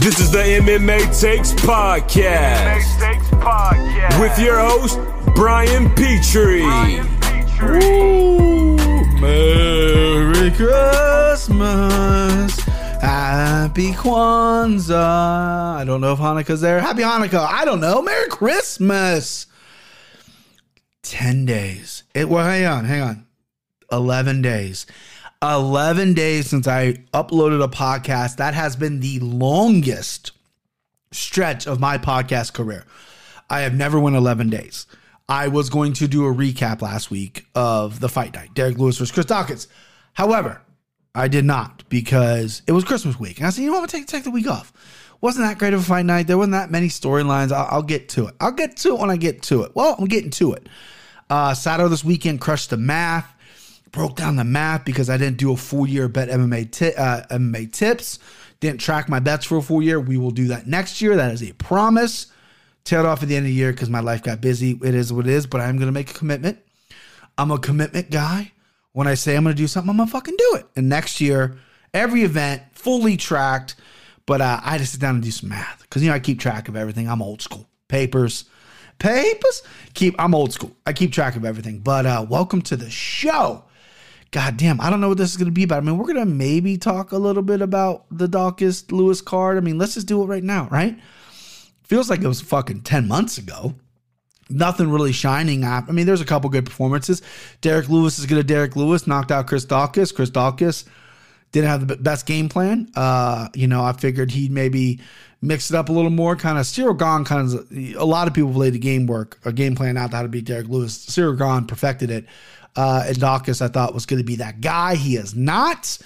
This is the MMA Takes Podcast. MMA Takes Podcast. With your host, Brian Petrie. Brian Petrie. Ooh, Merry Christmas. Happy Kwanzaa. I don't know if Hanukkah's there. Happy Hanukkah. I don't know. Merry Christmas. 10 days. It well, hang on, hang on. 11 days. 11 days since I uploaded a podcast. That has been the longest stretch of my podcast career. I have never went 11 days. I was going to do a recap last week of the fight night, Derrick Lewis versus Chris Daukaus. However, I did not because it was Christmas week. And I said, you know what, take, take the week off. Wasn't that great of a fight night? There wasn't that many storylines. I'll, I'll get to it. I'll get to it when I get to it. Well, I'm getting to it. Uh, this weekend crushed the math, broke down the math because I didn't do a full year bet MMA, ti- uh, MMA tips. Didn't track my bets for a full year. We will do that next year. That is a promise. Tailed off at the end of the year because my life got busy. It is what it is, but I'm going to make a commitment. I'm a commitment guy. When I say I'm going to do something, I'm going to fucking do it. And next year, every event fully tracked. But uh, I just sit down and do some math because you know I keep track of everything. I'm old school. Papers, papers. Keep. I'm old school. I keep track of everything. But uh, welcome to the show. God damn, I don't know what this is going to be about. I mean, we're going to maybe talk a little bit about the Daukaus Lewis card. I mean, let's just do it right now, right? Feels like it was fucking 10 months ago. Nothing really shining up. I mean, there's a couple good performances. Derrick Lewis is good at Derrick Lewis, knocked out Chris Daukaus. Chris Daukaus didn't have the best game plan. Uh, you know, I figured he'd maybe mix it up a little more. Kind of Ciryl Gane kind of a lot of people laid the game work a game plan out how to beat Derrick Lewis. Ciryl Gane perfected it. Uh, and Daukaus, I thought was going to be that guy. He is not.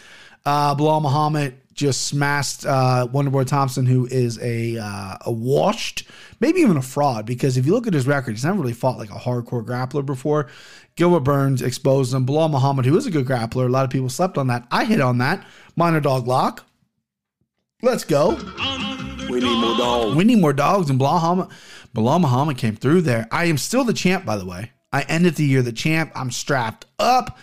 Uh, Belal Muhammad just smashed uh, Wonderboy Thompson, who is a uh, a washed, maybe even a fraud. Because if you look at his record, he's never really fought like a hardcore grappler before. Gilbert Burns exposed him. Belal Muhammad, who is a good grappler, a lot of people slept on that. I hit on that. Minor dog lock. Let's go. We need more dogs. We need more dogs, and Belal Muhammad, Belal Muhammad came through there. I am still the champ, by the way. I ended the year the champ. I'm strapped up.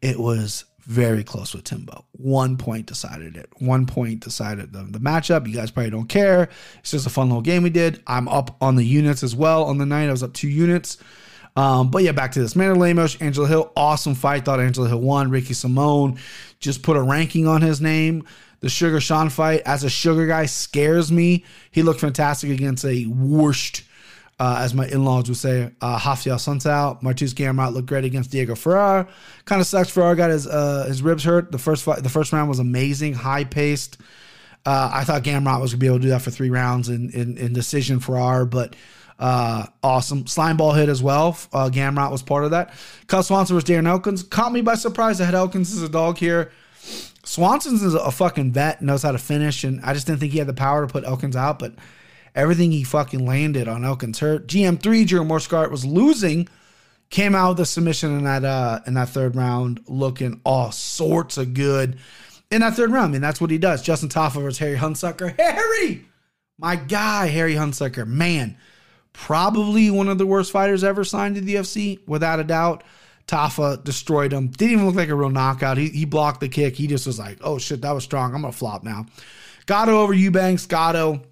It was very close with Timbo. One point decided it. One point decided the, the matchup. You guys probably don't care. It's just a fun little game we did. I'm up on the units as well on the night. I was up two units. Um, but yeah, back to this. Amanda Lemos, Angela Hill, awesome fight. Thought Angela Hill won. Ricky Simone just put a ranking on his name. The Sugar Sean fight, as a Sugar guy, scares me. He looked fantastic against a whooshed, uh, as my in-laws would say, uh, Rafael Santal. Mateusz Gamrot looked great against Diego Ferreira. Kind of sucks. Ferreira got his uh, his ribs hurt. The first fight, the first round was amazing, high paced. Uh, I thought Gamrot was gonna be able to do that for three rounds in in, in decision Ferreira, but uh, awesome slime ball hit as well. Uh, Gamrot was part of that. Cub Swanson was Darren Elkins. Caught me by surprise. I had Elkins as a dog here. Swanson's is a fucking vet, knows how to finish, and I just didn't think he had the power to put Elkins out, but everything he fucking landed on Elkins hurt. GM3, Gerald Meerschaert was losing, came out with a submission in that uh in that third round, looking all sorts of good. In that third round, I mean, that's what he does. Justin Tafa versus Harry Hunsucker. Harry! My guy, Harry Hunsucker. Man, probably one of the worst fighters ever signed to the UFC, without a doubt. Tafa destroyed him. Didn't even look like a real knockout. He, he blocked the kick. He just was like, oh shit, that was strong. I'm going to flop now. Gatto over Eubanks. Gatto,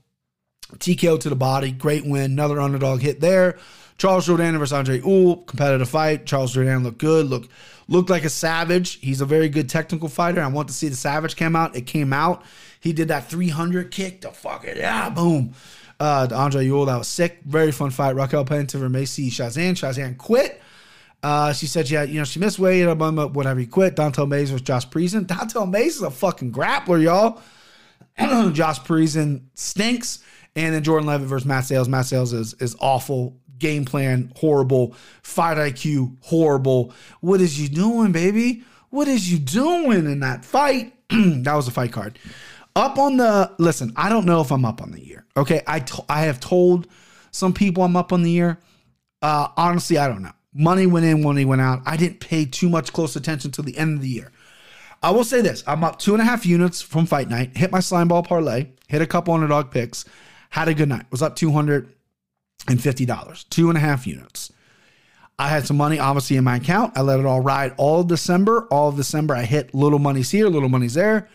TKO to the body. Great win. Another underdog hit there. Charles Jourdain versus Andre Ewell. Competitive fight. Charles Jourdain looked good. Look, looked like a savage. He's a very good technical fighter. I want to see the savage come out. It came out. He did that 300 kick to fuck it. Yeah, boom. Uh, to Andre Ewell, that was sick. Very fun fight. Raquel Pennington versus Macy Chiasson. Chiasson quit. Uh, she said, yeah, you know, she missed weight, whatever. He quit. Don'Tale Mayes was Josh Parisian. Don'Tale Mayes is a fucking grappler, y'all. Josh Parisian stinks. And then Jordan Leavitt versus Matt Sayles. Matt Sayles is, is awful. Game plan, horrible. Fight IQ, horrible. What is you doing, baby? What is you doing in that fight? that was a fight card. Up on the, listen, I don't know if I'm up on the year. Okay. I, to, I have told some people I'm up on the year. Uh, honestly, I don't know. Money went in, money went out. I didn't pay too much close attention to the end of the year. I will say this: I'm up two and a half units from fight night. Hit my slime ball parlay. Hit a couple underdog picks. Had a good night. Was up two hundred and fifty dollars. Two and a half units. I had some money obviously in my account. I let it all ride all December. All December, I hit little monies here, little monies there.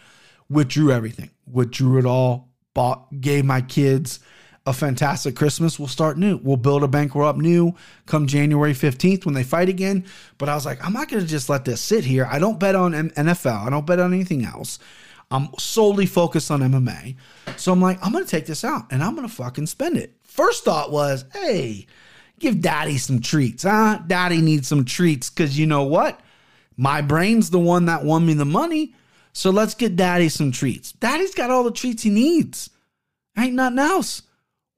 Withdrew everything. Withdrew it all. bought gave my kids a fantastic Christmas. We'll start new. We'll build a bankroll up new come January 15th when they fight again. But I was like, I'm not going to just let this sit here. I don't bet on NFL. I don't bet on anything else. I'm solely focused on MMA. So I'm like, I'm going to take this out and I'm going to fucking spend it. First thought was, hey, give daddy some treats, huh? Daddy needs some treats because you know what? My brain's the one that won me the money. So let's get daddy some treats. Daddy's got all the treats he needs. Ain't nothing else.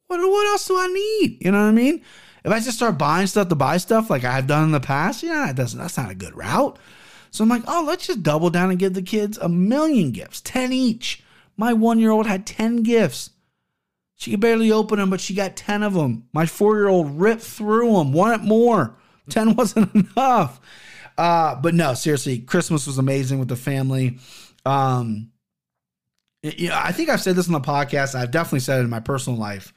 What, what else do I need? You know what I mean? If I just start buying stuff to buy stuff like I've done in the past, yeah, it doesn't, that's not a good route. So I'm like, oh, let's just double down and give the kids a million gifts, 10 each. My one year old had 10 gifts. She could barely open them, but she got 10 of them. My four year old ripped through them, wanted more. 10 wasn't enough. Uh, but no, seriously, Christmas was amazing with the family. Um, I think I've said this on the podcast. I've definitely said it in my personal life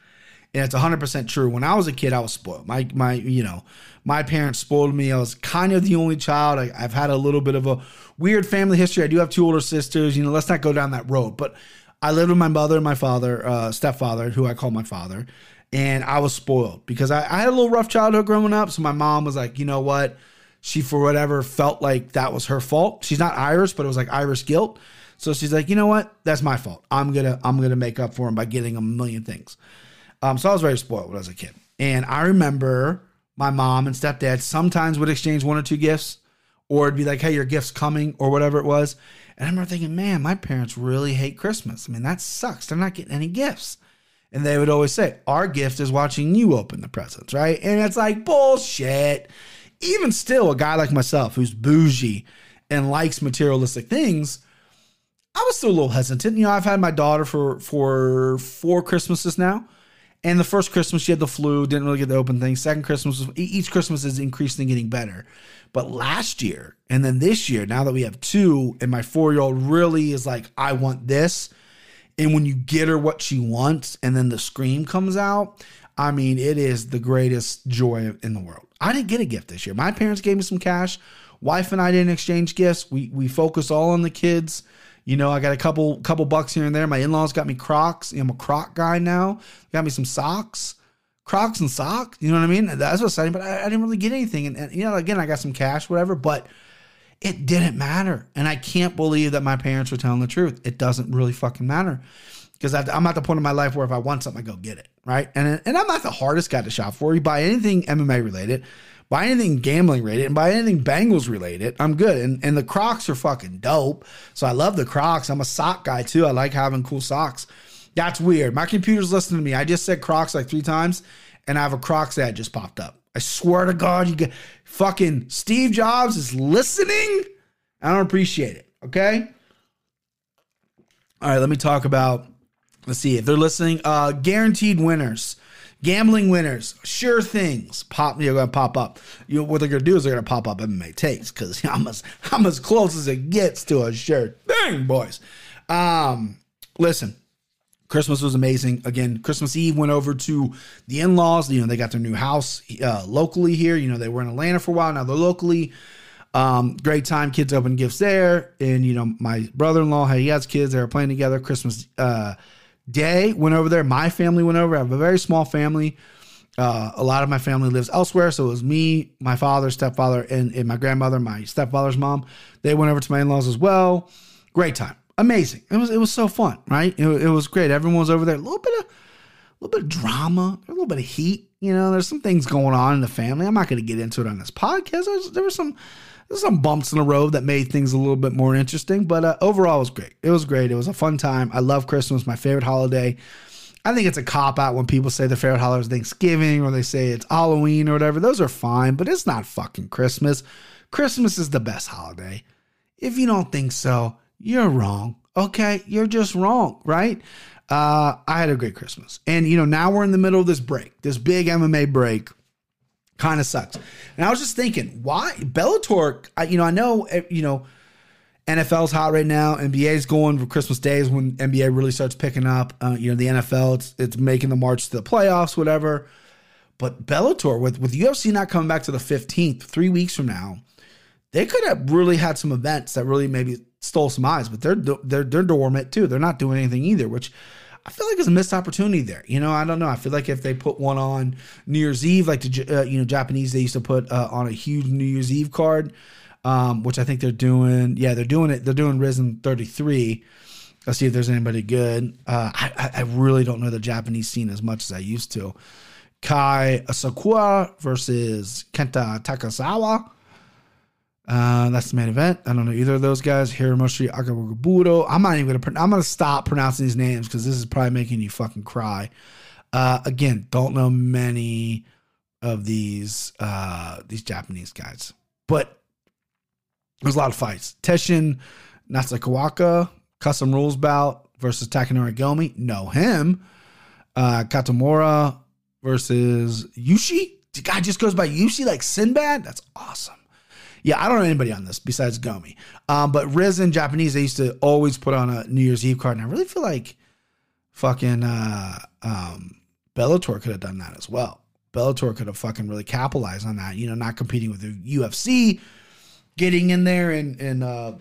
and it's 100% true. When I was a kid, I was spoiled. My my you know, my parents spoiled me. I was kind of the only child. I, have had a little bit of a weird family history. I do have two older sisters. You know, let's not go down that road. But I lived with my mother and my father, uh, stepfather, who I call my father, and I was spoiled because I, I had a little rough childhood growing up. So my mom was like, you know what? She for whatever felt like that was her fault. She's not Irish, but it was like Irish guilt. So she's like, you know what? That's my fault. I'm gonna I'm gonna make up for him by getting a million things. Um, so I was very spoiled when I was a kid. And I remember my mom and stepdad sometimes would exchange one or two gifts, or it'd be like, hey, your gift's coming, or whatever it was. And I remember thinking, man, my parents really hate Christmas. I mean, that sucks. They're not getting any gifts. And they would always say, our gift is watching you open the presents, right? And it's like, bullshit. Even still, a guy like myself who's bougie and likes materialistic things, I was still a little hesitant. You know, I've had my daughter for for four Christmases now. And the first Christmas, she had the flu, didn't really get to open things. Second Christmas, each Christmas is increasingly getting better. But last year, and then this year, now that we have two, and my four year old really is like, I want this. And when you get her what she wants, and then the scream comes out, I mean, it is the greatest joy in the world. I didn't get a gift this year. My parents gave me some cash. Wife and I didn't exchange gifts. We we focused all on the kids. You know, I got a couple couple bucks here and there. My in-laws got me Crocs. I'm a Croc guy now. Got me some socks. Crocs and socks. You know what I mean? That's what's exciting. But I, I, didn't really get anything. And, and, you know, again, I got some cash, whatever. But it didn't matter. And I can't believe that my parents were telling the truth. It doesn't really fucking matter. Because I'm at the point in my life where if I want something, I go get it. Right. And, and I'm not the hardest guy to shop for. You buy anything MMA related buy anything gambling related and buy anything Bengals related. I'm good. And and the Crocs are fucking dope. So I love the Crocs. I'm a sock guy too. I like having cool socks. That's weird. My computer's listening to me. I just said Crocs like three times, and I have a Crocs ad just popped up. I swear to God, you get fucking Steve Jobs is listening. I don't appreciate it. Okay. All right, let me talk about. Let's see if they're listening. Uh, guaranteed winners. Gambling winners, sure things pop. You're gonna pop up. You what they're gonna do is they're gonna pop up MMA takes because I'm as I'm as close as it gets to a sure thing, boys. Um, listen, Christmas was amazing. Again, Christmas Eve went over to the in laws. You know, they got their new house uh, locally here. You know, they were in Atlanta for a while. Now they're locally. Um, great time. Kids open gifts there. And, you know, my brother in law, he has kids. They were playing together. Christmas uh, Day went over there. My family went over. I have a very small family. Uh, a lot of my family lives elsewhere, so it was me, my father, stepfather, and, and my grandmother, my stepfather's mom. They went over to my in-laws as well. Great time, amazing. It was it was so fun, right? It, it was great. Everyone was over there. A little bit of little bit of drama, a little bit of heat. You know, there's some things going on in the family. I'm not going to get into it on this podcast. There was, some there's some bumps in the road that made things a little bit more interesting, but uh, overall, it was great. It was great. It was a fun time. I love Christmas, my favorite holiday. I think it's a cop out when people say their favorite holiday is Thanksgiving or they say it's Halloween or whatever. Those are fine, but it's not fucking Christmas. Christmas is the best holiday. If you don't think so, you're wrong. Okay, you're just wrong, right? Uh, I had a great Christmas, and you know now we're in the middle of this break, this big MMA break kind of sucks. And I was just thinking, why Bellator? I, you know, I know, eh, you know, NFL's hot right now. NBA's going for Christmas days when NBA really starts picking up. Uh, you know, the NFL it's it's making the march to the playoffs, whatever. But Bellator, with with UFC not coming back to the fifteenth, three weeks from now, they could have really had some events that really maybe stole some eyes. But they're they're they're dormant too. They're not doing anything either, which I feel like is a missed opportunity there. You know, I don't know. I feel like if they put one on New Year's Eve, like the uh, you know Japanese, they used to put uh, on a huge New Year's Eve card, um, which I think they're doing. Yeah, they're doing it. They're doing Rizin 33. Let's see if there's anybody good. Uh, I, I really don't know the Japanese scene as much as I used to. Kai Asakura versus Kenta Takizawa. Uh, that's the main event. I don't know either of those guys. Hiramoshi Akaburo. I'm not even gonna. I'm gonna stop pronouncing these names because this is probably making you fucking cry. Uh, again, don't know many of these uh, these Japanese guys, but there's a lot of fights. Teshin Natsukawaka, custom rules bout versus Takanori Gomi. Know him. Uh, Katamura versus Yushi. The guy just goes by Yushi like Sinbad. That's awesome. Yeah, I don't know anybody on this besides Gomi. Um, but Rizin Japanese, they used to always put on a New Year's Eve card, and I really feel like fucking uh, um, Bellator could have done that as well. Bellator could have fucking really capitalized on that. You know, not competing with the UFC, getting in there and and uh,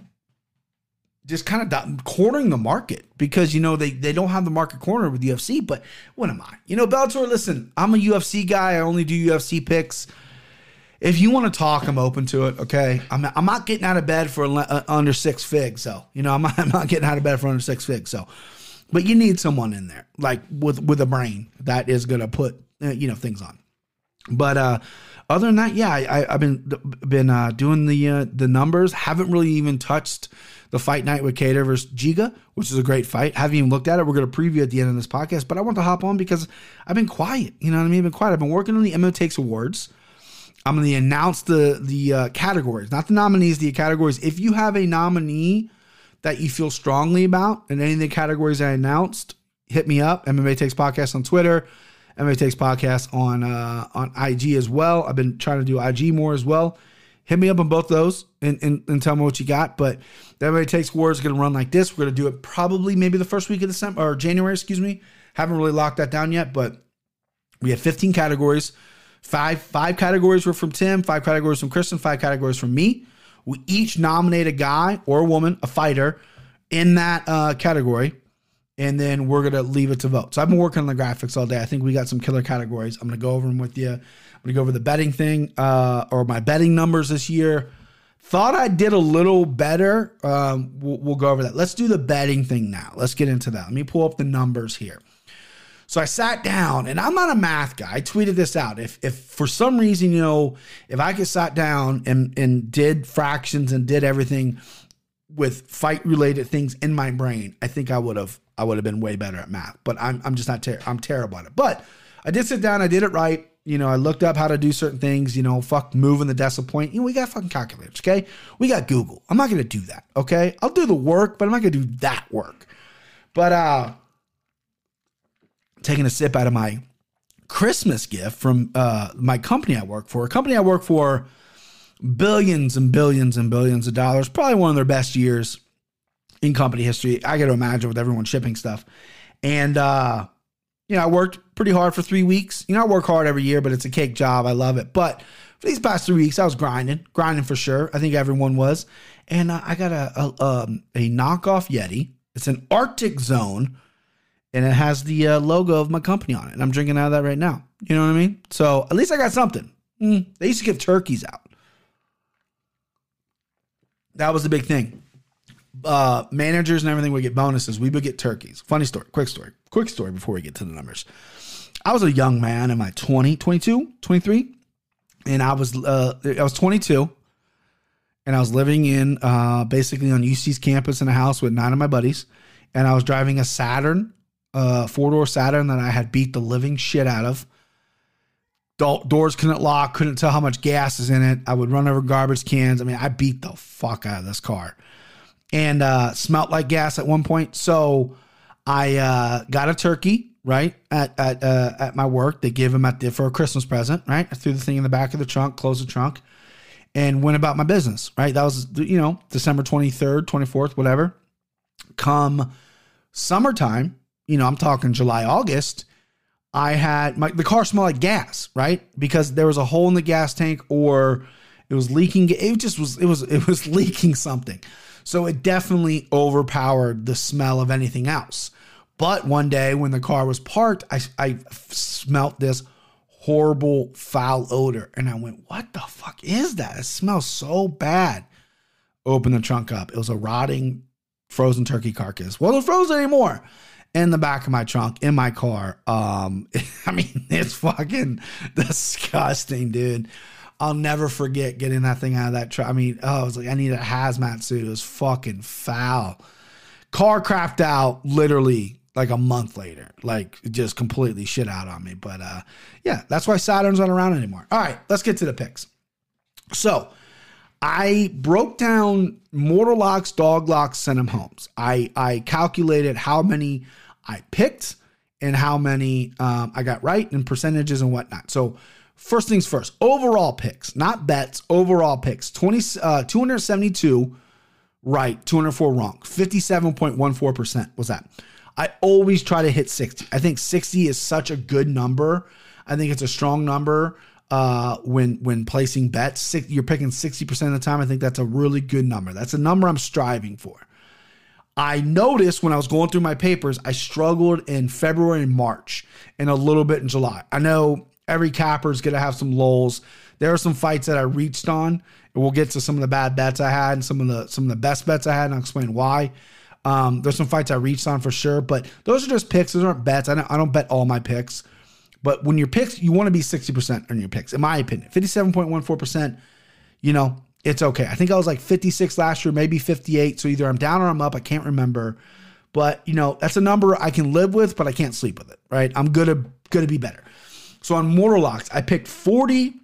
just kind of cornering the market because you know they they don't have the market corner with UFC. But what am I? You know, Bellator. Listen, I'm a UFC guy. I only do UFC picks if you want to talk, I'm open to it. Okay, I'm I'm not getting out of bed for uh, under six figs. So you know, I'm not, I'm not getting out of bed for under six figs. So, but you need someone in there like with with a brain that is gonna put uh, you know things on. But uh, other than that, yeah, I, have been been uh, doing the uh, the numbers. Haven't really even touched the fight night with Kattar versus Giga, which is a great fight. Haven't even looked at it. We're going to preview at the end of this podcast. But I want to hop on because I've been quiet. You know what I mean? I've been quiet. I've been working on the MMA Takes Awards. I'm going to announce the the uh, categories, not the nominees, the categories. If you have a nominee that you feel strongly about in any of the categories I announced, hit me up. MMA Takes Podcast on Twitter, MMA Takes Podcast on uh, on IG as well. I've been trying to do IG more as well. Hit me up on both those and, and, and tell me what you got. But the MMA Takes War is going to run like this. We're going to do it probably maybe the first week of December or January, excuse me. Haven't really locked that down yet, but we have 15 categories. Five five categories were from Tim, five categories from Kristen, five categories from me. We each nominate a guy or a woman, a fighter, in that uh, category, and then we're gonna leave it to vote. So I've been working on the graphics all day. I think we got some killer categories. I'm gonna go over them with you. I'm gonna go over the betting thing uh, or my betting numbers this year. Thought I did a little better. Um, we'll, we'll go over that. Let's do the betting thing now. Let's get into that. Let me pull up the numbers here. So I sat down, and I'm not a math guy. I tweeted this out. If if for some reason, you know, if I could sat down and and did fractions and did everything with fight related things in my brain, I think I would have I would have been way better at math. But I'm I'm just not ter- I'm terrible at it. But I did sit down. I did it right. You know, I looked up how to do certain things. You know, fuck moving the decimal point. You know, we got fucking calculators. Okay, we got Google. I'm not gonna do that. Okay, I'll do the work, but I'm not gonna do that work. But uh taking a sip out of my Christmas gift from uh, my company I work for. A company I work for, billions and billions and billions of dollars. Probably one of their best years in company history. I got to imagine with everyone shipping stuff. And, uh, you know, I worked pretty hard for three weeks. You know, I work hard every year, but it's a cake job. I love it. But for these past three weeks, I was grinding, grinding for sure. I think everyone was. And uh, I got a, a, um, a knockoff Yeti. It's an Arctic Zone and it has the uh, logo of my company on it. And I'm drinking out of that right now. You know what I mean? So at least I got something. Mm, they used to give turkeys out. That was the big thing. Uh, managers and everything would get bonuses. We would get turkeys. Funny story, quick story, quick story before we get to the numbers. I was a young man in my 20, 22, 23. And I was, uh, I was 22 and I was living in, uh, basically on UC's campus in a house with nine of my buddies. And I was driving a Saturn uh, four door Saturn that I had beat the living shit out of. Doors couldn't lock, couldn't tell how much gas is in it. I would run over garbage cans. I mean, I beat the fuck out of this car and uh, smelt like gas at one point. So I uh, got a turkey right at at uh, at my work. They gave him at the, for a Christmas present. Right, I threw the thing in the back of the trunk, closed the trunk, and went about my business. Right, that was you know December twenty third, twenty fourth, whatever. Come summertime, you know, I'm talking July, August, I had my the car smelled like gas, right? Because there was a hole in the gas tank or it was leaking. It just was it was it was leaking something. So it definitely overpowered the smell of anything else. But one day when the car was parked, I, I smelt this horrible foul odor. And I went, what the fuck is that? It smells so bad. Open the trunk up. It was a rotting frozen turkey carcass. Wasn't frozen anymore. In the back of my trunk, in my car. Um, I mean, it's fucking disgusting, dude. I'll never forget getting that thing out of that truck. I mean, oh, I was like, I need a hazmat suit. It was fucking foul. Car crapped out literally like a month later, like just completely shit out on me. But uh, yeah, that's why Saturn's not around anymore. All right, let's get to the picks. So I broke down mortal locks, dog locks, sent them homes. I I calculated how many I picked and how many um, I got right and percentages and whatnot. So first things first, overall picks, not bets, overall picks. 20, uh, 272 right, 204 wrong. 57.14% was that. I always try to hit 60. I think 60 is such a good number. I think it's a strong number uh, when when placing bets. You're picking 60% of the time. I think that's a really good number. That's a number I'm striving for. I noticed when I was going through my papers, I struggled in February and March and a little bit in July. I know every capper is going to have some lulls. There are some fights that I reached on, and we'll get to some of the bad bets I had and some of the some of the best bets I had, and I'll explain why. Um, there's some fights I reached on for sure, but those are just picks. Those aren't bets. I don't, I don't bet all my picks. But when your picks, you want to be 60% on your picks, in my opinion. 57.14%, you know, it's okay. I think I was like 56 last year, maybe 58. So either I'm down or I'm up. I can't remember. But, you know, that's a number I can live with, but I can't sleep with it, right? I'm going to be better. So on Mortal Locks, I picked 40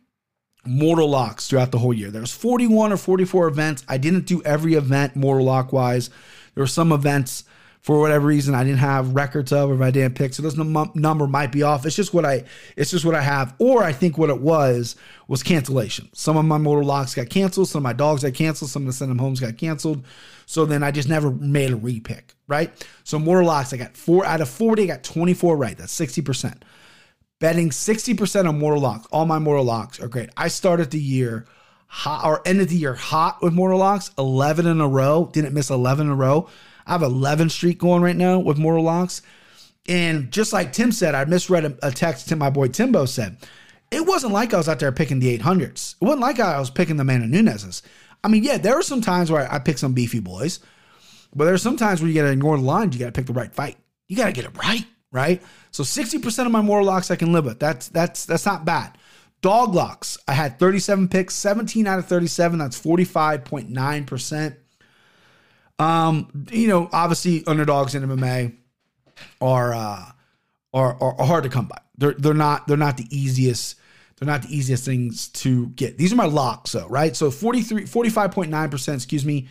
Mortal Locks throughout the whole year. There was 41 or 44 events. I didn't do every event Mortal Lock wise. There were some events for whatever reason I didn't have records of or if I didn't pick. So this number might be off. It's just what I it's just what I have. Or I think what it was was cancellation. Some of my mortal locks got canceled. Some of my dogs got canceled. Some of the send them homes got canceled. So then I just never made a repick, right? So mortal locks, I got four out of 40, I got 24 right. That's 60%. Betting 60% on mortal locks. All my mortal locks are great. I started the year hot or end of the year hot with Mortal Locks, 11 in a row. Didn't miss 11 in a row. I have 11 streak going right now with Mortal Locks. And just like Tim said, I misread a, a text to my boy Timbo said. It wasn't like I was out there picking the 800s. It wasn't like I was picking the Amanda Nunez's. I mean, yeah, there are some times where I, I pick some beefy boys, but there's some times where you got to ignore the lines. You got to pick the right fight. You got to get it right, right? So 60% of my Mortal Locks I can live with. That's that's that's not bad. Dog locks. I had 37 picks, 17 out of 37. That's 45.9%. Um, you know, obviously underdogs in MMA are uh are, are, are hard to come by. They're they're not they're not the easiest they're not the easiest things to get. These are my locks though, right? So 43 45.9%, excuse me.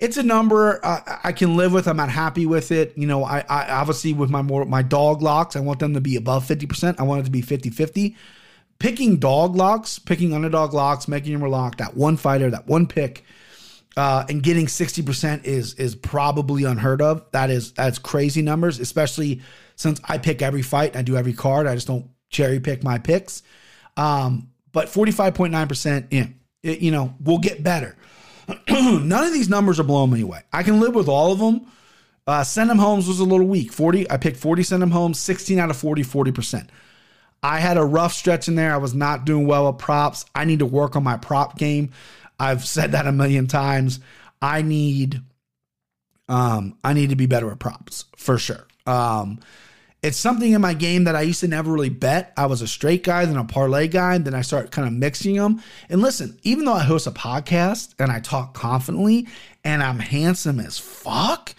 It's a number uh, I can live with. I'm not happy with it. You know, I, I obviously with my more my dog locks, I want them to be above 50%. I want it to be 50-50 picking dog locks, picking underdog locks, making them a lock that one fighter, that one pick, uh, and getting 60% is is probably unheard of. That is that's crazy numbers, especially since I pick every fight and I do every card. I just don't cherry pick my picks. Um, but 45.9%, yeah, it, you know, will get better. None of these numbers are blowing me away. I can live with all of them. Uh, send them homes was a little weak. 40, I picked 40 send them homes, 16 out of 40, 40%. I had a rough stretch in there. I was not doing well with props. I need to work on my prop game. I've said that a million times. I need um I need to be better at props for sure. Um it's something in my game that I used to never really bet. I was a straight guy, then a parlay guy, then I start kind of mixing them. And listen, even though I host a podcast and I talk confidently and I'm handsome as fuck,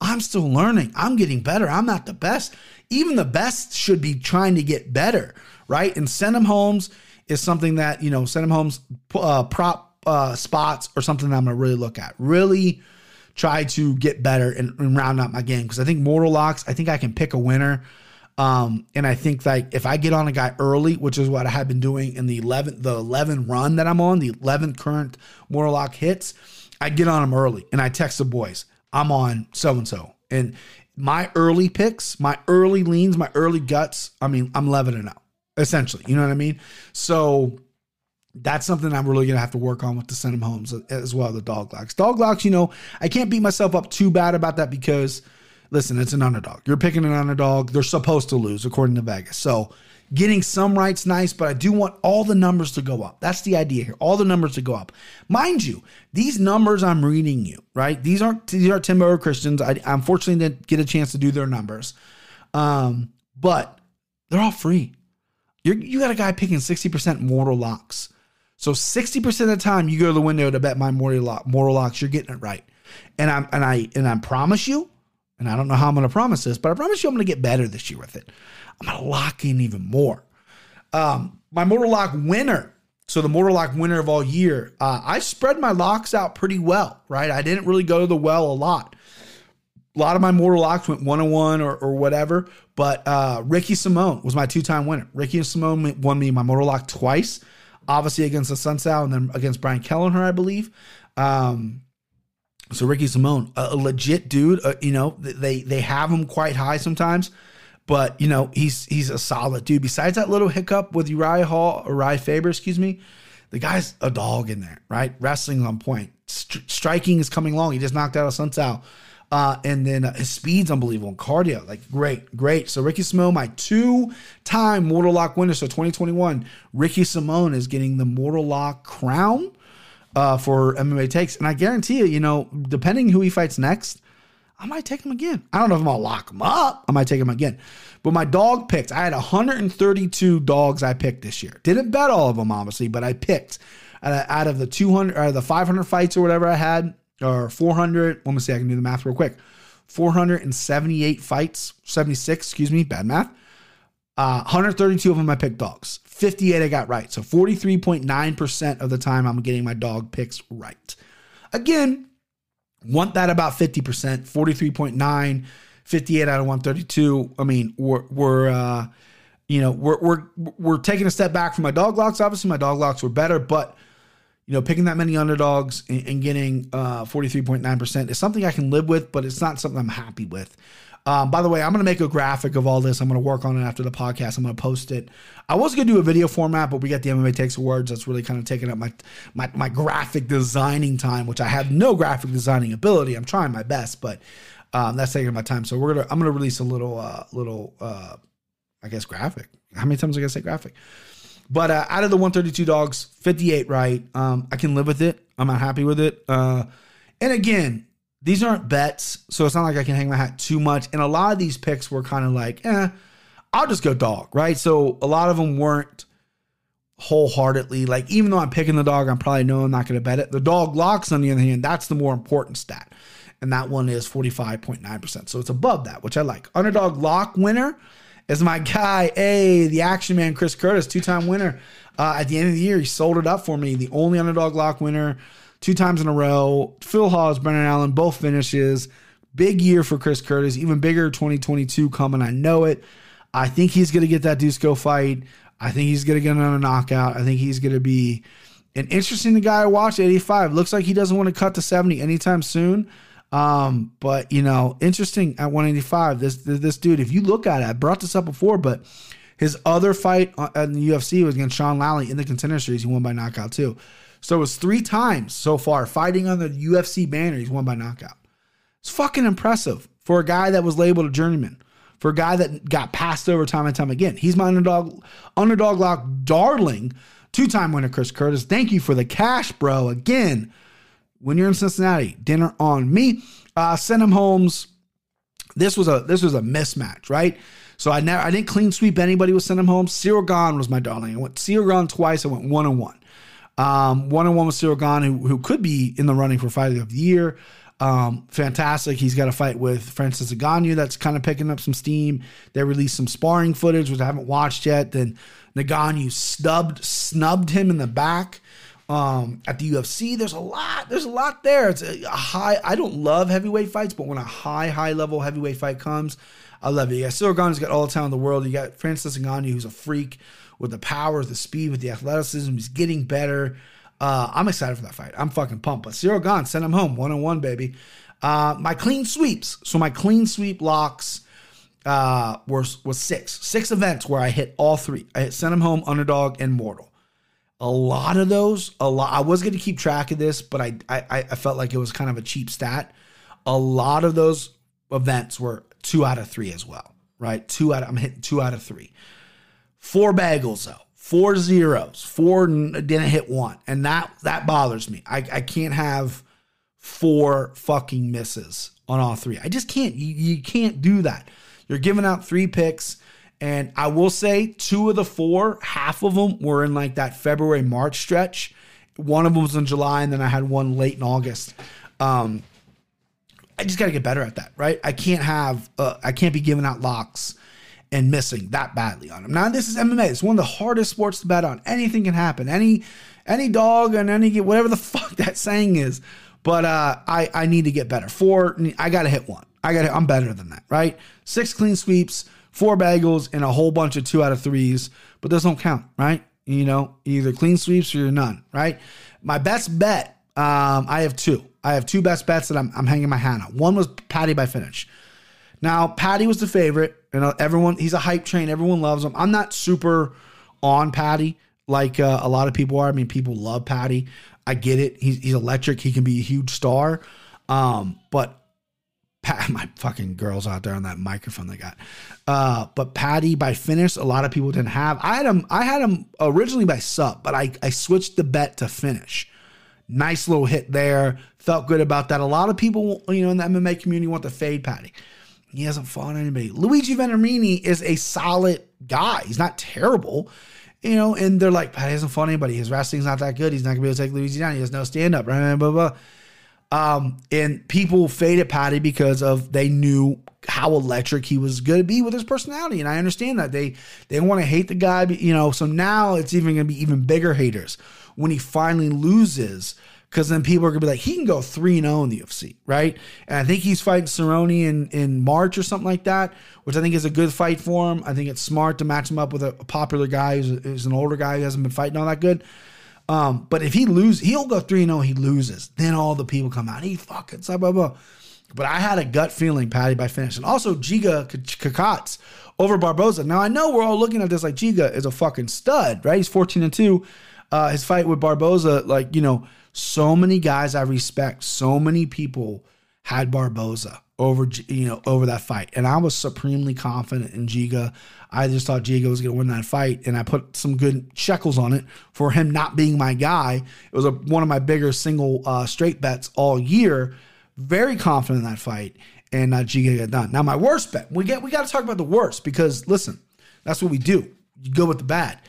I'm still learning. I'm getting better. I'm not the best even the best should be trying to get better, right? And send them homes is something that, you know, send them homes uh, prop uh, spots or something that I'm going to really look at. Really try to get better and, and round out my game because I think Mortal Locks, I think I can pick a winner. Um, and I think like if I get on a guy early, which is what I have been doing in the 11 the 11 run that I'm on, the 11 current Mortal Lock hits, I get on them early and I text the boys, I'm on so and so. And my early picks, my early leans, my early guts, I mean, I'm leveling out essentially. You know what I mean? So that's something I'm really gonna have to work on with the Send Homes as well. The dog locks, dog locks. You know, I can't beat myself up too bad about that because listen, it's an underdog. You're picking an underdog. They're supposed to lose according to Vegas. So getting some rights nice, but I do want all the numbers to go up. That's the idea here. All the numbers to go up. Mind you, these numbers I'm reading you, right? These aren't these aren't Timbo or Christians. I unfortunately didn't get a chance to do their numbers. Um, but they're all free. You're, you got a guy picking 60% mortal locks. So 60% of the time you go to the window to bet my mortal, lock, mortal locks, you're getting it right. And I'm and I and I promise you, and I don't know how I'm gonna promise this, but I promise you I'm gonna get better this year with it. I'm gonna lock in even more. Um, my mortal lock winner. So the mortal lock winner of all year, uh, I spread my locks out pretty well, right? I didn't really go to the well a lot. A lot of my mortal locks went one on one or, or whatever, but uh, Ricky Simone was my two time winner. Ricky and Simone won me my mortal lock twice, obviously against the Sunsal and then against Brian Kelleher, I believe. Um, so Ricky Simone, a, a legit dude. Uh, you know, they they have him quite high sometimes, but you know he's he's a solid dude. Besides that little hiccup with Uriah Hall, Urijah Faber, excuse me, the guy's a dog in there, right? Wrestling on point, St- striking is coming along. He just knocked out a Sunsal. Uh, and then uh, his speed's unbelievable. And cardio, like great, great. So Ricky Simone, my two-time Mortal Lock winner. So 2021, Ricky Simone is getting the Mortal Lock crown uh, for MMA takes. And I guarantee you, you know, depending who he fights next, I might take him again. I don't know if I'm gonna lock him up. I might take him again. But my dog picked. I had 132 dogs I picked this year. Didn't bet all of them, obviously, but I picked out of the 200 or the 500 fights or whatever I had, or 400. Let me see. I can do the math real quick. 478 fights, 76. Excuse me, bad math. Uh, 132 of them I picked dogs. 58 I got right. So 43.9% of the time I'm getting my dog picks right. Again, want that about 50%, 43.9, 58 out of 132. I mean, we're, we're uh, you know, we're, we're, we're taking a step back from my dog locks. Obviously, my dog locks were better, but, you know, picking that many underdogs and, and getting uh, 43.9% is something I can live with, but it's not something I'm happy with. Um, by the way, I'm going to make a graphic of all this. I'm going to work on it after the podcast. I'm going to post it. I was going to do a video format, but we got the MMA Takes Awards. That's really kind of taking up my, my my graphic designing time, which I have no graphic designing ability. I'm trying my best, but um, that's taking my time. So we're gonna I'm going to release a little uh, little uh, I guess graphic. How many times I gotta say graphic? But uh, out of the 132 dogs, 58 right. Um, I can live with it. I'm not happy with it. Uh, and again, these aren't bets, so it's not like I can hang my hat too much. And a lot of these picks were kind of like, eh, I'll just go dog, right? So a lot of them weren't wholeheartedly like, even though I'm picking the dog, I'm probably no, I'm not going to bet it. The dog locks, on the other hand, that's the more important stat. And that one is 45.9%. So it's above that, which I like. Underdog lock winner is my guy, hey, the action man, Chris Curtis, two time winner. Uh, at the end of the year, he sold it up for me. The only underdog lock winner two times in a row. Phil Hawes, Brendan Allen, both finishes. Big year for Chris Curtis, even bigger 2022 coming. I know it. I think he's going to get that Dusko fight. I think he's going to get another knockout. I think he's going to be an interesting guy to watch. 85 looks like he doesn't want to cut to 70 anytime soon. Um, but you know, interesting at 185. This this dude, if you look at it, I brought this up before, but his other fight in the UFC was against Sean Lally in the contender series. He won by knockout too. So it's three times so far fighting on the UFC banner. He's won by knockout. It's fucking impressive for a guy that was labeled a journeyman, for a guy that got passed over time and time again. He's my underdog, underdog lock darling, two time winner Chris Curtis. Thank you for the cash, bro. Again, when you're in Cincinnati, dinner on me. Uh, send him homes. This was a this was a mismatch, right? So I never I didn't clean sweep anybody with send him home. Gane was my darling. I went Gane twice. I went one on one. Um, one on one with Gane, who, who could be in the running for fight of the year. Um, fantastic. He's got a fight with Francis Ngannou that's kind of picking up some steam. They released some sparring footage, which I haven't watched yet. Then Ngannou snubbed snubbed him in the back um, at the UFC. There's a lot. There's a lot there. It's a, high. I don't love heavyweight fights, but when a high high level heavyweight fight comes, I love it. Yeah, Ciryl Gane's got all the talent in the world. You got Francis Ngannou, who's a freak with the power, the speed, with the athleticism. He's getting better. Uh, I'm excited for that fight. I'm fucking pumped. But Gane, send him home one on one, baby. Uh, my clean sweeps. So my clean sweep locks uh, were was six, six events where I hit all three. I hit send him home, underdog, and mortal. A lot of those, a lot. I was going to keep track of this, but I, I I felt like it was kind of a cheap stat. A lot of those events were two out of three as well, right? Two out. Of, I'm hitting two out of three. Four bagels though, four zeros, four didn't hit one, and that that bothers me. I I can't have four fucking misses on all three. I just can't. You, you can't do that. You're giving out three picks. And I will say, two of the four, half of them were in like that February March stretch. One of them was in July, and then I had one late in August. Um, I just got to get better at that, right? I can't have, uh, I can't be giving out locks and missing that badly on them. Now this is MMA. It's one of the hardest sports to bet on. Anything can happen. Any, any dog and any whatever the fuck that saying is. But uh, I I need to get better. Four, I got to hit one. I gotta. I'm better than that, right? Six clean sweeps, four bagels, and a whole bunch of two out of threes. But those don't count, right? You know, either clean sweeps or you're none, right? My best bet, um, I have two. I have two best bets that I'm, I'm hanging my hat on. One was Paddy by finish. Now, Paddy was the favorite. You know, everyone, he's a hype train. Everyone loves him. I'm not super on Paddy like uh, a lot of people are. I mean, people love Paddy. I get it. He's, he's electric. He can be a huge star. Um, but my fucking girls out there on that microphone they got. Uh, but Paddy by finish, a lot of people didn't have. I had him. I had him originally by sub, but I I switched the bet to finish. Nice little hit there. Felt good about that. A lot of people, you know, in the MMA community want to fade Paddy. He hasn't fought anybody. Luigi Vendramini is a solid guy. He's not terrible, you know. And they're like, Paddy hasn't fought anybody. His wrestling's not that good. He's not gonna be able to take Luigi down. He has no stand up. Right? Blah, blah, blah. Um, and people faded Paddy because of they knew how electric he was going to be with his personality, and I understand that they they want to hate the guy, you know. So now it's even going to be even bigger haters when he finally loses, because then people are going to be like, he can go three and zero in the UFC, right? And I think he's fighting Cerrone in in March or something like that, which I think is a good fight for him. I think it's smart to match him up with a, a popular guy who's, who's an older guy who hasn't been fighting all that good. Um, but if he loses, he'll go 3 0, he loses. Then all the people come out. He fucking blah, blah, blah. But I had a gut feeling Paddy by finish. And also Giga Kakats over Barboza. Now I know we're all looking at this like Giga is a fucking stud, right? He's 14 and 2. Uh, his fight with Barboza, like, you know, so many guys I respect, so many people had Barboza over you know over that fight, and I was supremely confident in Giga. I just thought Giga was going to win that fight, and I put some good shekels on it for him not being my guy. It was a, one of my bigger single uh, straight bets all year. Very confident in that fight, and uh, Giga got done. Now my worst bet, we get we got to talk about the worst because listen, that's what we do. You go with the bad.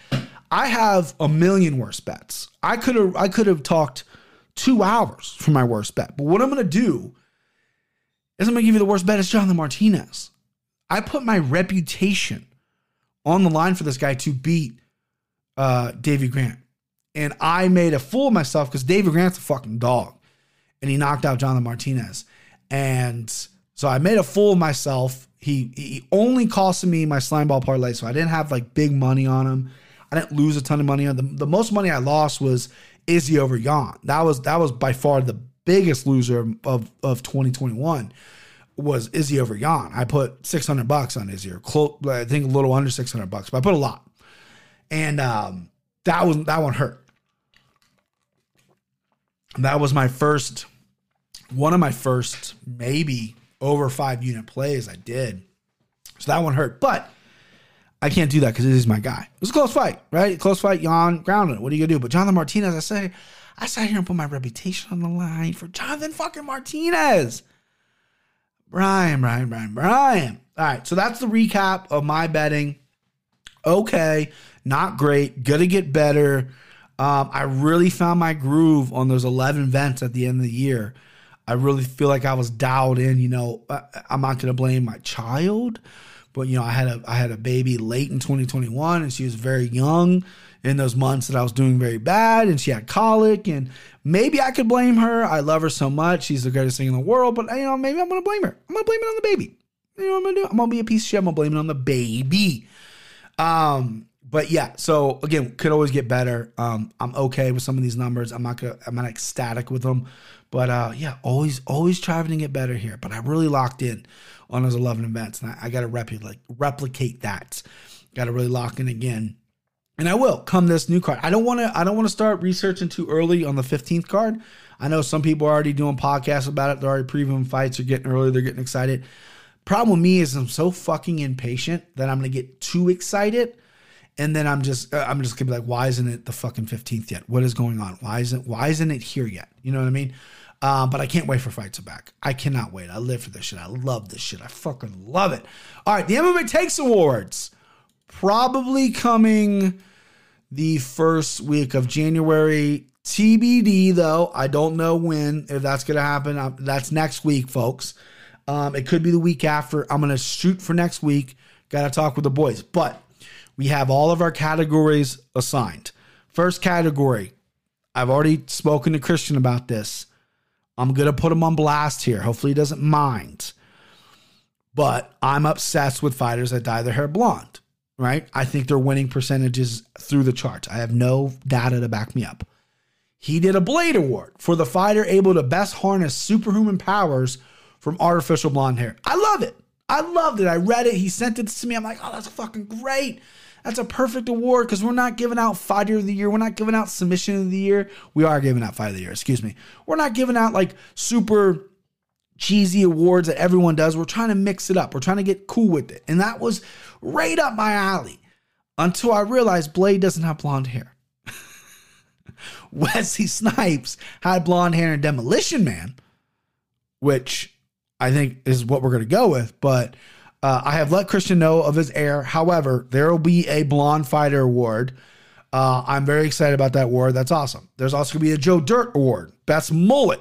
I have a million worst bets. I could have I could have talked two hours for my worst bet, but what I'm going to do is I'm going to give you the worst bet. It's Jonathan Martinez. I put my reputation on the line for this guy to beat uh, Grant. And I made a fool of myself because Davey Grant's a fucking dog. And he knocked out Jonathan Martinez. And so I made a fool of myself. He he only costed me my slime ball parlay. So I didn't have like big money on him. I didn't lose a ton of money on them. The most money I lost was Izzy over Jan. That was that was by far the biggest loser of, of 2021 was Izzy over Jan. I put 600 bucks on Izzy, or I think a little under 600 bucks, but I put a lot. And um, that was that one hurt. That was my first, one of my first maybe over five unit plays I did. So that one hurt, but I can't do that because Izzy's my guy. It was a close fight, right? Close fight, Jan grounded. What are you gonna do? But Jonathan Martinez, I say, I sat here and put my reputation on the line for Jonathan fucking Martinez. Brian, Brian, Brian, Brian. All right, so that's the recap of my betting. Okay, not great. Gonna get better. Um, I really found my groove on those 11 events at the end of the year. I really feel like I was dialed in. You know, I'm not gonna blame my child, but you know, I had a I had a baby late in 2021, and she was very young in those months that I was doing very bad, and she had colic, and maybe I could blame her. I love her so much; she's the greatest thing in the world. But you know, maybe I'm gonna blame her. I'm gonna blame it on the baby. You know what I'm gonna do? I'm gonna be a piece of shit. I'm gonna blame it on the baby. Um, but yeah, so again, could always get better. Um, I'm okay with some of these numbers. I'm not gonna, I'm not ecstatic with them, but uh, yeah, always, always trying to get better here. But I really locked in on those 11 events, and I, I got to replicate, replicate that. Got to really lock in again and I will come this new card. I don't want to. I don't want to start researching too early on the fifteenth card. I know some people are already doing podcasts about it. They're already previewing fights. They're getting early. They're getting excited. Problem with me is I'm so fucking impatient that I'm gonna get too excited, and then I'm just uh, I'm just gonna be like, why isn't it the fucking fifteenth yet? What is going on? Why isn't Why isn't it here yet? You know what I mean? Uh, but I can't wait for fights to back. I cannot wait. I live for this shit. I love this shit. I fucking love it. All right, the MMA Takes Awards probably coming the first week of January. TBD though, I don't know when if that's gonna happen. Um, that's next week, folks. Um, it could be the week after. I'm gonna shoot for next week. Got to talk with the boys, but we have all of our categories assigned. First category, I've already spoken to Christian about this. I'm gonna put him on blast here. Hopefully, he doesn't mind. But I'm obsessed with fighters that dye their hair blonde right? I think their winning percentages through the charts. I have no data to back me up. He did a Blade Award for the fighter able to best harness superhuman powers from artificial blonde hair. I love it. I loved it. I read it. He sent it to me. I'm like, oh, that's fucking great. That's a perfect award because we're not giving out fighter of the year. We're not giving out submission of the year. We are giving out fighter of the year. Excuse me. We're not giving out like super cheesy awards that everyone does. We're trying to mix it up. We're trying to get cool with it. And that was right up my alley until I realized Blade doesn't have blonde hair. Wesley Snipes had blonde hair in Demolition Man, which I think is what we're going to go with. But uh, I have let Christian know of his heir. However, there will be a blonde fighter award. Uh, I'm very excited about that award. That's awesome. There's also going to be a Joe Dirt award, best mullet.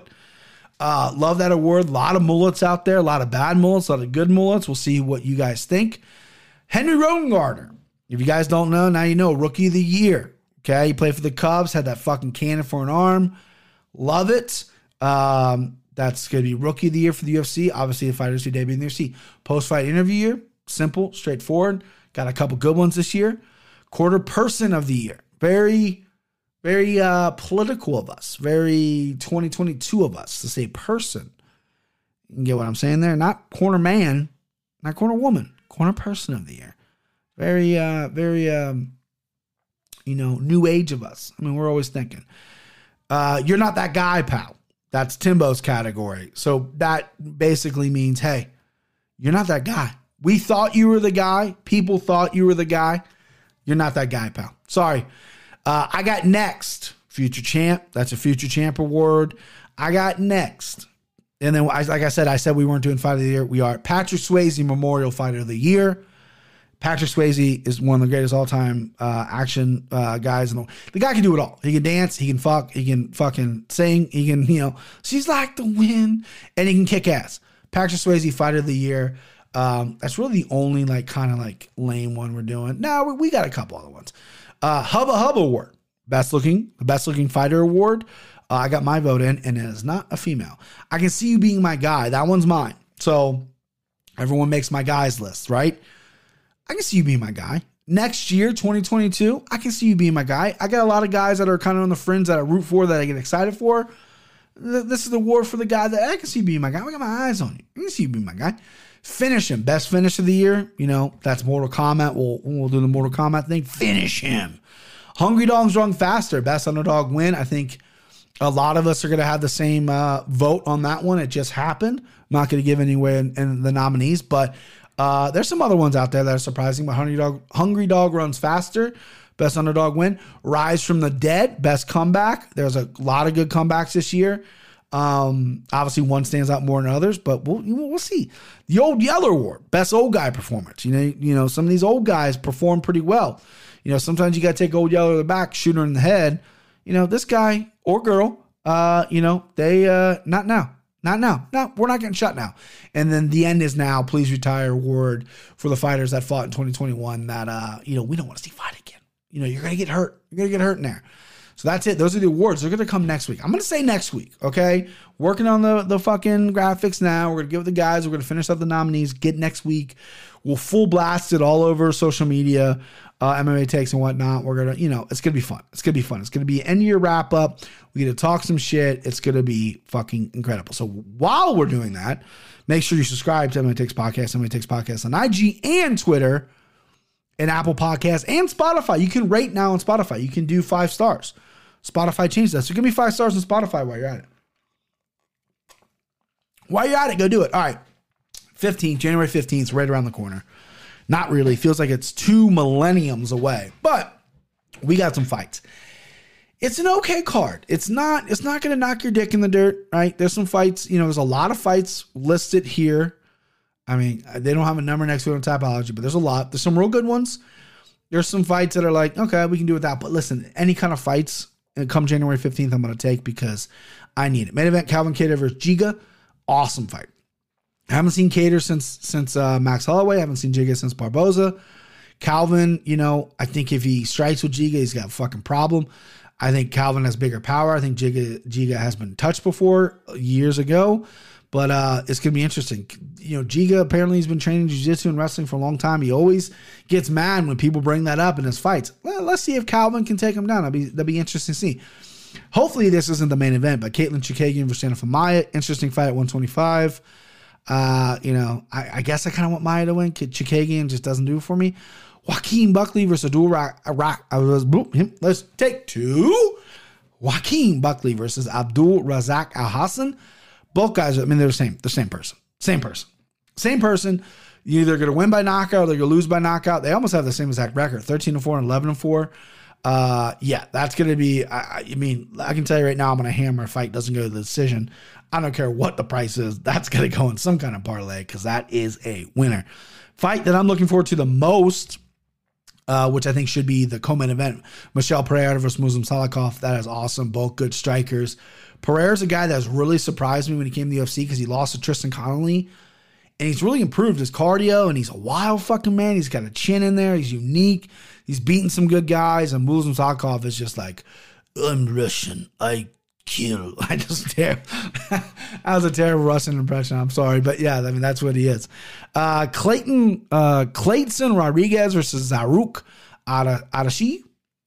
Uh, love that award. A lot of mullets out there, a lot of bad mullets, a lot of good mullets. We'll see what you guys think. Henry Rowengartner. If you guys don't know, now you know. Rookie of the year. Okay. He played for the Cubs, had that fucking cannon for an arm. Love it. Um, that's going to be rookie of the year for the UFC. Obviously, the fighters who debuted in the UFC. Post fight interview year. Simple, straightforward. Got a couple good ones this year. Quarter person of the year. Very, very uh, political of us. Very 2022 of us to say person. You get what I'm saying there? Not corner man, not corner woman corner person of the year. Very, uh, very, um, you know, new age of us. I mean, we're always thinking, uh, you're not that guy, pal. That's Timbo's category. So that basically means, hey, you're not that guy. We thought you were the guy. People thought you were the guy. You're not that guy, pal. Sorry. Uh, I got next, future champ. That's a future champ award. I got next. And then, like I said, I said we weren't doing fight of the year. We are Patrick Swayze Memorial Fighter of the Year. Patrick Swayze is one of the greatest all time uh, action uh, guys. In the, the guy can do it all. He can dance. He can fuck. He can fucking sing. He can, you know, she's like the wind, and he can kick ass. Patrick Swayze Fighter of the Year. Um, that's really the only like kind of like lame one we're doing. Now we, we got a couple other ones. Uh, Hubba Hubba Award, best looking, the best looking fighter award. Uh, I got my vote in, and it is not a female. I can see you being my guy. That one's mine. So everyone makes my guys list, right? I can see you being my guy. Next year, 2022, I can see you being my guy. I got a lot of guys that are kind of on the fringe that I root for, that I get excited for. This is the war for the guy that I can see being my guy. I got my eyes on you. I can see you being my guy. Finish him. Best finish of the year. You know, that's Mortal Kombat. We'll, we'll do the Mortal Kombat thing. Finish him. Hungry Dogs Run Faster. Best underdog win. I think a lot of us are going to have the same uh, vote on that one. It just happened. I'm not going to give anyway in, in, the nominees, but uh, there's some other ones out there that are surprising. But Hungry Dog, Hungry Dog runs faster. Best underdog win. Rise from the dead. Best comeback. There's a lot of good comebacks this year. Um, obviously, one stands out more than others, but we'll we'll see. The Old Yeller Award, best old guy performance. You know, you know, some of these old guys perform pretty well. You know, sometimes you got to take Old Yeller to the back, shoot her in the head you know, this guy or girl, uh, you know, they uh not now. Not now. No, we're not getting shot now. And then the end is now. Please retire award for the fighters that fought in 2021 that uh, you know, we don't want to see fight again. You know, you're gonna get hurt. You're gonna get hurt in there. So that's it. Those are the awards. They're gonna come next week. I'm gonna say next week. Okay. Working on the the fucking graphics now. We're gonna give the guys. We're gonna finish up the nominees. Get next week. We'll full blast it all over social media uh, MMA takes and whatnot. We're gonna, you know, it's gonna be fun. It's gonna be fun. It's gonna be end year wrap up. We get to talk some shit. It's gonna be fucking incredible. So while we're doing that, make sure you subscribe to MMA Takes Podcast, MMA Takes Podcast on IG and Twitter. And Apple Podcasts and Spotify. You can rate now on Spotify. You can do five stars. Spotify changed that. So give me five stars on Spotify while you're at it. While you're at it, go do it. All right. 15th, January 15th, right around the corner. Not really. Feels like it's two millenniums away. But we got some fights. It's an okay card. It's not it's not gonna knock your dick in the dirt, right? There's some fights, you know, there's a lot of fights listed here. I mean, they don't have a number next to it on Tapology, but there's a lot. There's some real good ones. There's some fights that are like, okay, we can do without. But listen, any kind of fights uh, come January 15th, I'm going to take because I need it. Main event Calvin Kattar versus Giga. Awesome fight. I haven't seen Kattar since since uh, Max Holloway. I haven't seen Giga since Barboza. Calvin, you know, I think if he strikes with Giga, he's got a fucking problem. I think Calvin has bigger power. I think Giga, Giga has been touched before years ago, but uh, it's gonna be interesting. You know, Giga apparently he's been training jiu-jitsu and wrestling for a long time. He always gets mad when people bring that up in his fights. Well, let's see if Calvin can take him down. That'll be that'll be interesting to see. Hopefully, this isn't the main event, but Caitlin Chookagian versus Jennifer Maia, interesting fight at 125. Uh, you know, I, I guess I kind of want Maia to win. Chookagian just doesn't do for me. Joaquin Buckley versus Abdul Rock. Rock I was him. Let's take two. Joaquin Buckley versus Abdul Razak Alhassan. Both guys, I mean, they're the same, the same person, same person, same person. You're either going to win by knockout or they're going to lose by knockout. They almost have the same exact record 13 and 4 and 11 and 4. Uh, yeah, that's going to be, I, I mean, I can tell you right now, I'm going to hammer fight doesn't go to the decision. I don't care what the price is. That's going to go in some kind of parlay because that is a winner. Fight that I'm looking forward to the most uh, which I think should be the co-main event. Michel Pereira versus Muslim Salikhov. That is awesome. Both good strikers. Pereira's a guy that's really surprised me when he came to the UFC because he lost to Tristan Connelly. And he's really improved his cardio, and he's a wild fucking man. He's got a chin in there. He's unique. He's beating some good guys. And Muslim Salikhov is just like, I'm Russian. I kill. I just terrible. that was a terrible Russian impression. I'm sorry, but yeah, I mean that's what he is. Uh, Clayton uh, Clayton Rodriguez versus Zaruk Adashi.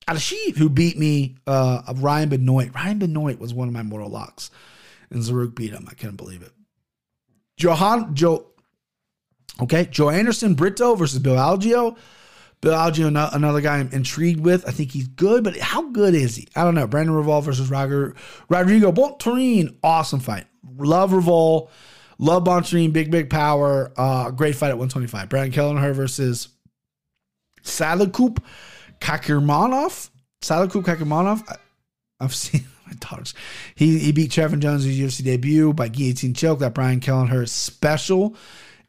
Adashi, who beat me, uh, Ryan Benoit. Ryan Benoit was one of my mortal locks, and Zaruk beat him. I couldn't believe it. Johan Joe. Okay, Joanderson Brito versus Bill Algeo. Bill Algeo, another guy I'm intrigued with. I think he's good, but how good is he? I don't know. Brandon Royval versus Roger, Rodrigo Bontorin. Awesome fight. Love Royval. Love Bontorin. Big, big power. Uh, great fight at 125. Brandon Kelleher versus Salakup Kakirmanov. Salakup Kakirmanov. I've seen my daughters. He, he beat Trevin Jones' his UFC debut by guillotine choke. That Brian Kelleher special.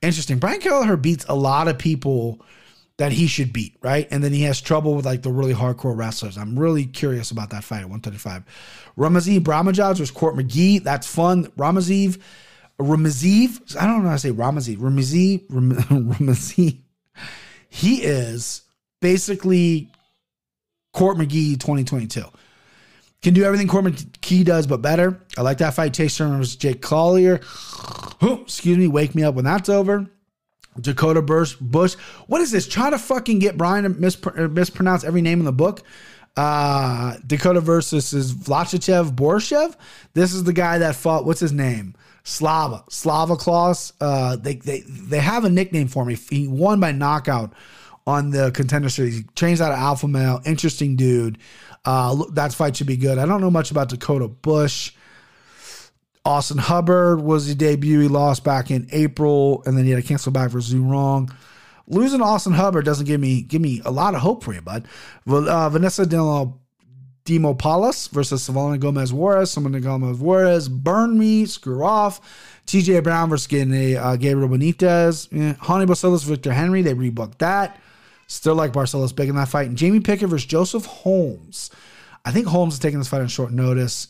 Interesting. Brian Kelleher beats a lot of people that he should beat, right? And then he has trouble with like the really hardcore wrestlers. I'm really curious about that fight at 135. Ramazev Brahimajaj versus Court McGee. That's fun. Ramazev, Ramazev, I don't know how to say Ramazev. Ramazev, Ramazev. He is basically Court McGee 2022. Can do everything Court McGee does, but better. I like that fight. Chase Sherman versus Jake Collier. excuse me, wake me up when that's over. Dakota Bush. Bush. What is this? Try to fucking get Brian to mispr- uh, mispronounce every name in the book. Uh, Dakota versus is Vlachachev Borshev. This is the guy that fought. What's his name? Slava. Slava Claus. Uh, they they they have a nickname for me. He won by knockout on the contender series. He trains out of Alpha Male. Interesting dude. Uh, that fight should be good. I don't know much about Dakota Bush. Austin Hubbard was his debut. He lost back in April, and then he had to cancel back for Zhu Rong. Losing Austin Hubbard doesn't give me give me a lot of hope for you, bud. Uh, Vanessa Demo Demopoulos versus Silvana Gomez Juarez. Silvana Gomez Juarez burn me, screw off. TJ Brown versus uh, Gabriel Benitez. Eh, Raoni Barcelos, Victor Henry. They rebooked that. Still like Barcelos big in that fight. And Jamie Pickett versus Joseph Holmes. I think Holmes is taking this fight on short notice.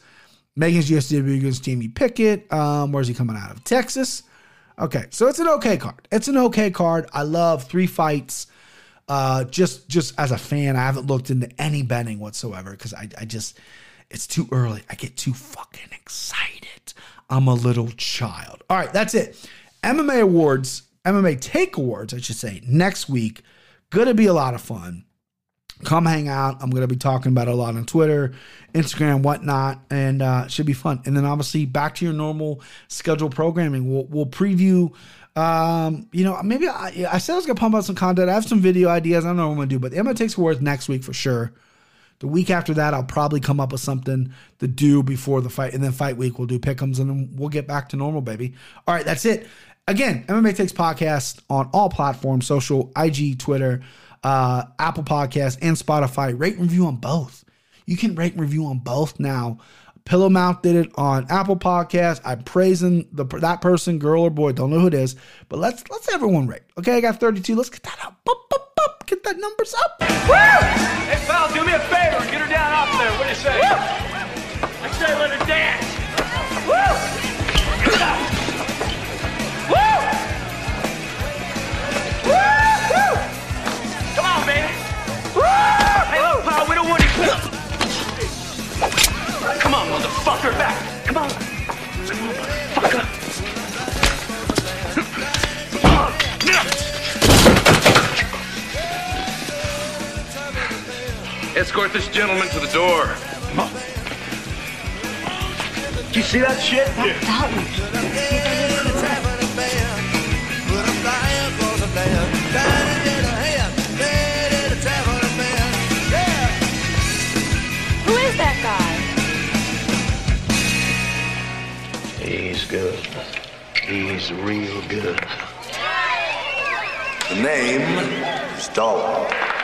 Megan's UFC debut against Jamie Pickett. Um, where's he coming out of? Texas. Okay, so it's an okay card. It's an okay card. I love three fights. Uh, just just as a fan, I haven't looked into any betting whatsoever because I, I just it's too early. I get too fucking excited. I'm a little child. All right, that's it. MMA awards, MMA take awards, I should say, next week. Gonna be a lot of fun. Come hang out. I'm to be talking about a lot on Twitter, Instagram, whatnot, and uh, should be fun. And then obviously back to your normal schedule programming. We'll, we'll preview. Um, you know, maybe I, I said I was gonna pump out some content. I have some video ideas. I don't know what I'm gonna do, but MMA takes awards next week for sure. The week after that, I'll probably come up with something to do before the fight, and then fight week we'll do pickums, and then we'll get back to normal, baby. All right, that's it. Again, MMA Takes podcast on all platforms: social, IG, Twitter, uh, Apple Podcasts, and Spotify. Rate and review on both. You can rate and review on both now. Pillow Mouth did it on Apple Podcasts. I'm praising the that person, girl or boy, don't know who it is, but let's let's everyone rate. Okay, I got 32. Let's get that up. Boop, boop, boop. Get that numbers up. Hey, pal, do me a favor. Get her down off there. What do you say? I say let her dance. Woo! Woo! Come on, baby. Hey, look, pal, we don't want to... Come on, motherfucker, back. Come on. Come on, motherfucker. Escort this gentleman to the door. Do you see that shit? Who good. He's real good. The name is Dalton.